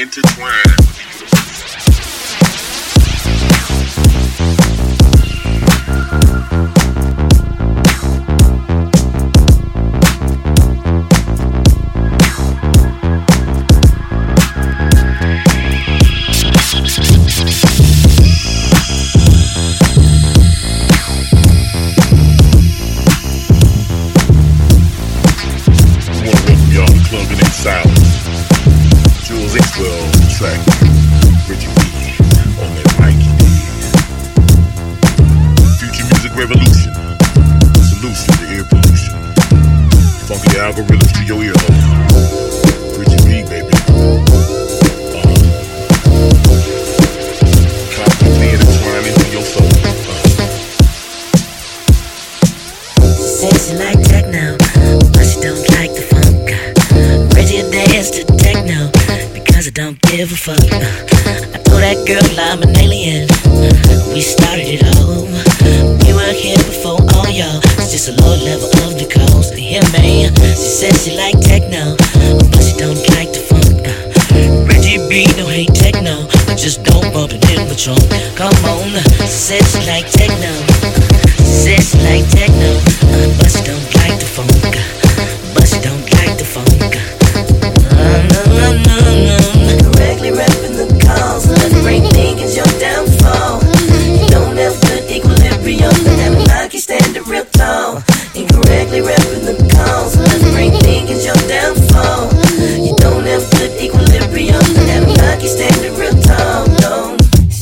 intertwined.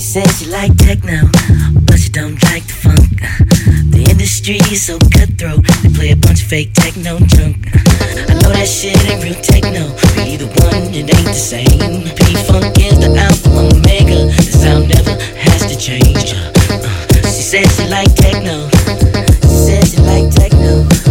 says she like techno, but she don't like the funk. The industry is so cutthroat, they play a bunch of fake techno junk. I know that shit ain't real techno, but either one, it ain't the same. P Funk is the alpha omega, the sound never has to change. Uh, she says she like techno, she says she like techno.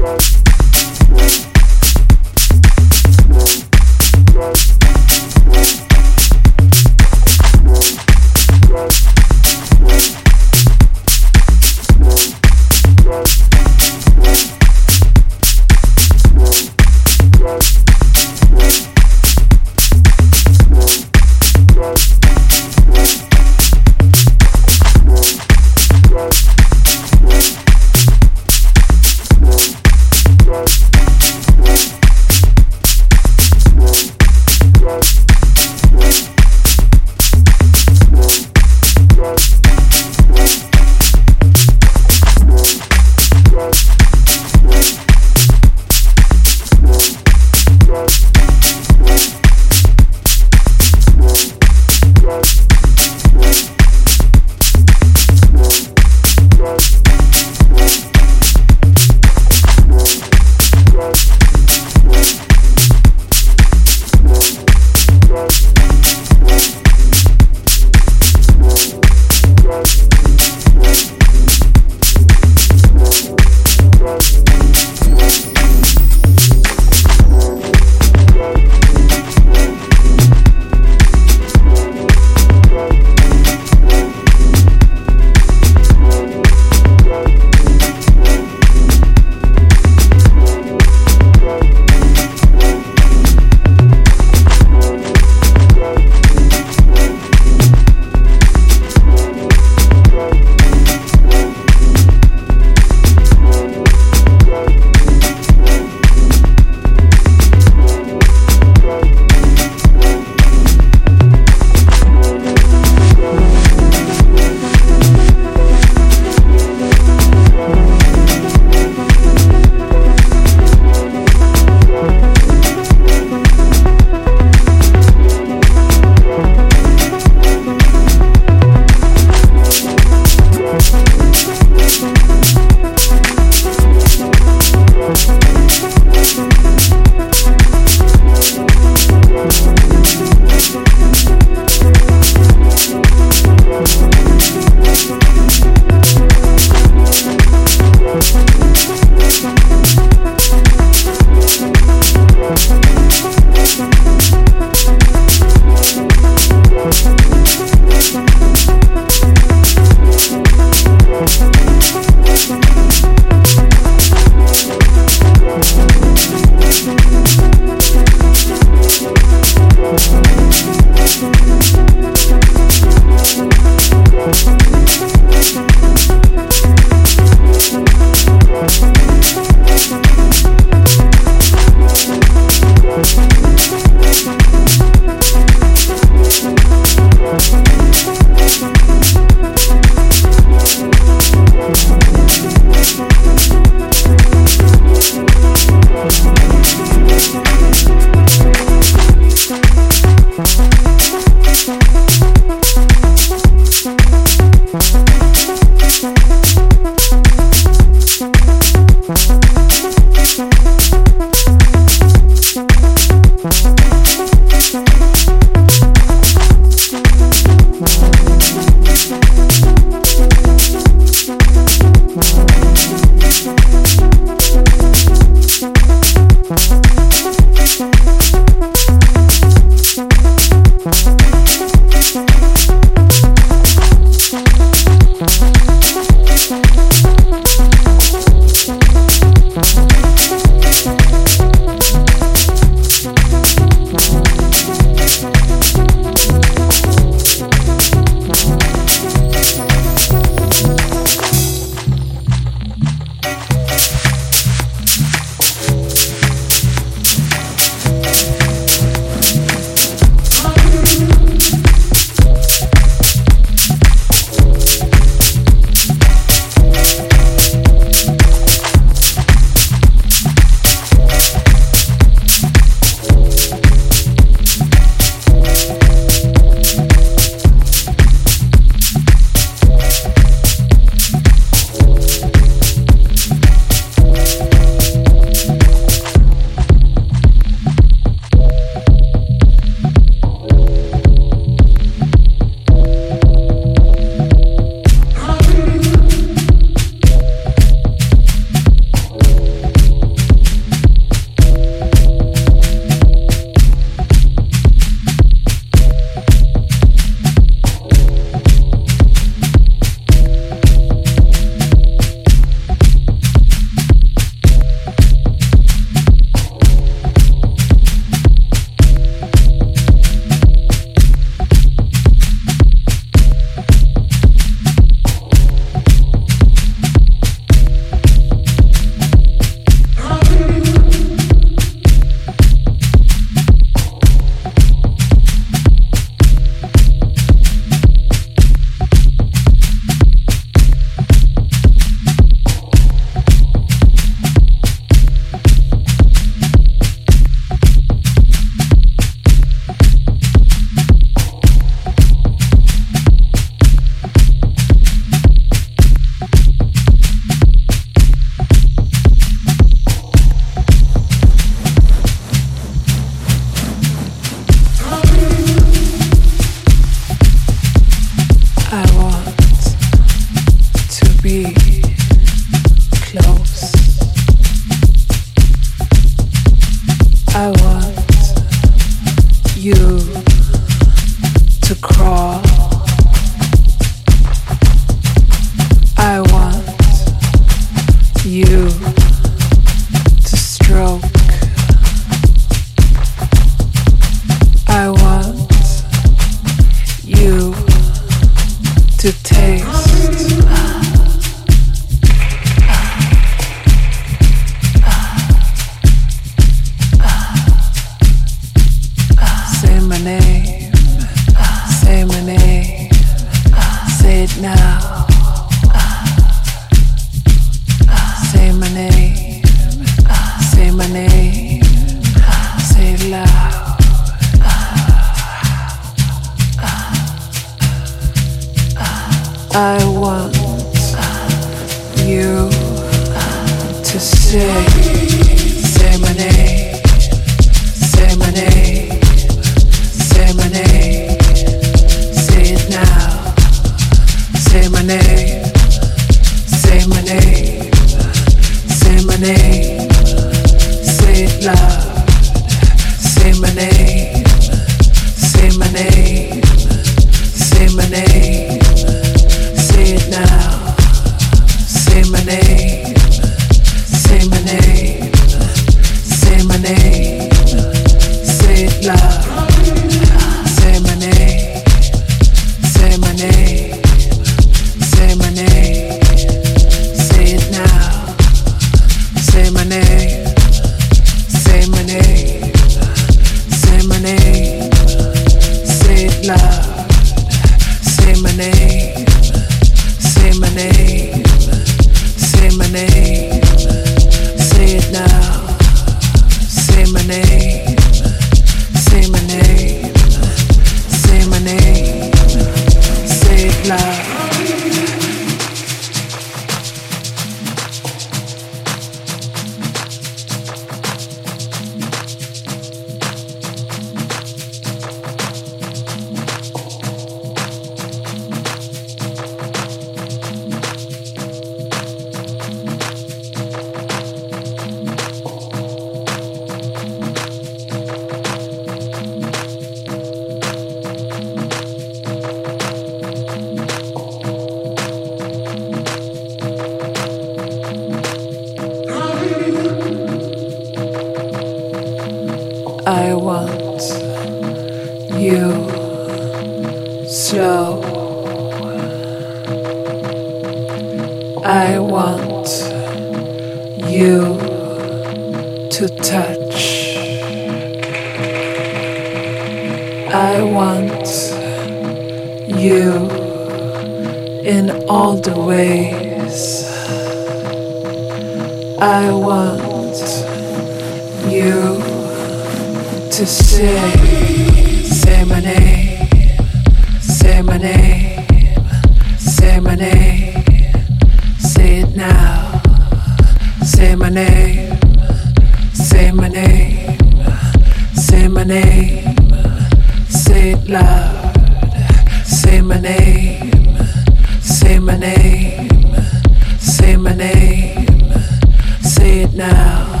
Now,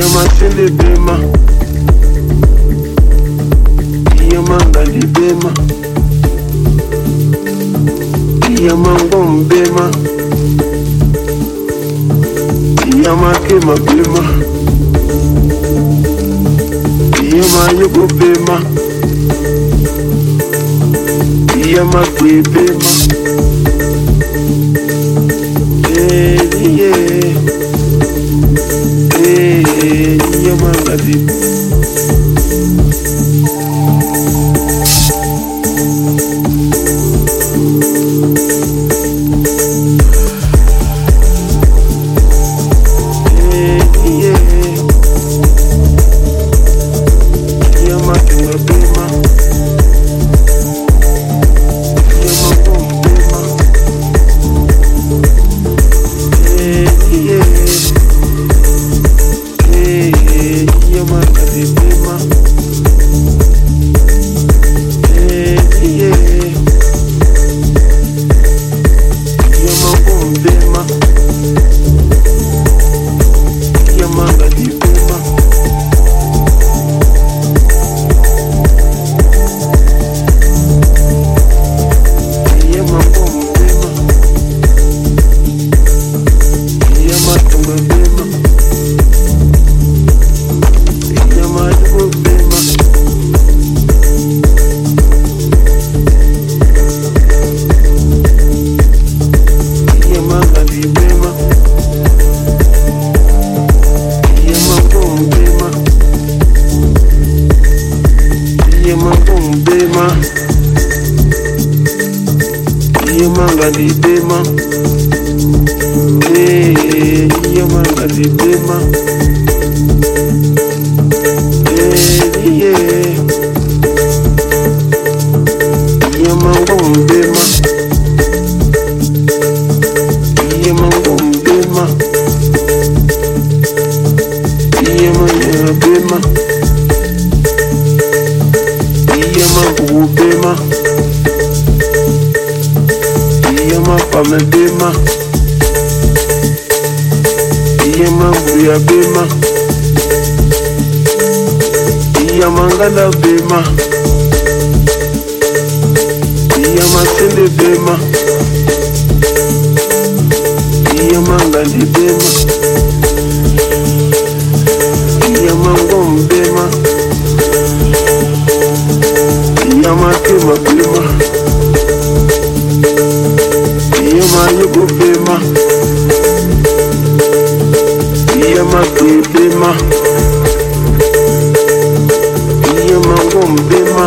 Iya man tele bema. Iya man dali bema. Iya man gom bema. Iya man kema bema Iya man yugo bema. Iya man kwe bema. Eh, yeah, yeah. manda de yomanga libema. Eh, yomanga libema. ọmọdéma iye máa ń gbìyà bímá iye máa ń gádà bímá iye máa sílẹ̀ bímá iye máa ń gàdí bímá iye máa ń gbọ̀n bímá iye máa kéma bímá ma, you go pay ma. Iye a pay pay ma. a ma won pay ma.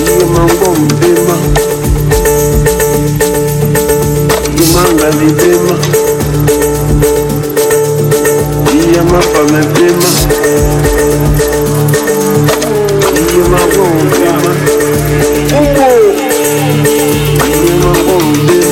Iye ma won pay ma. Iye ma ngali pay ma. Iye a pa me pay ma. Iye ma won pay ma. Ooh. Yama